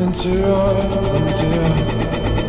into your, into your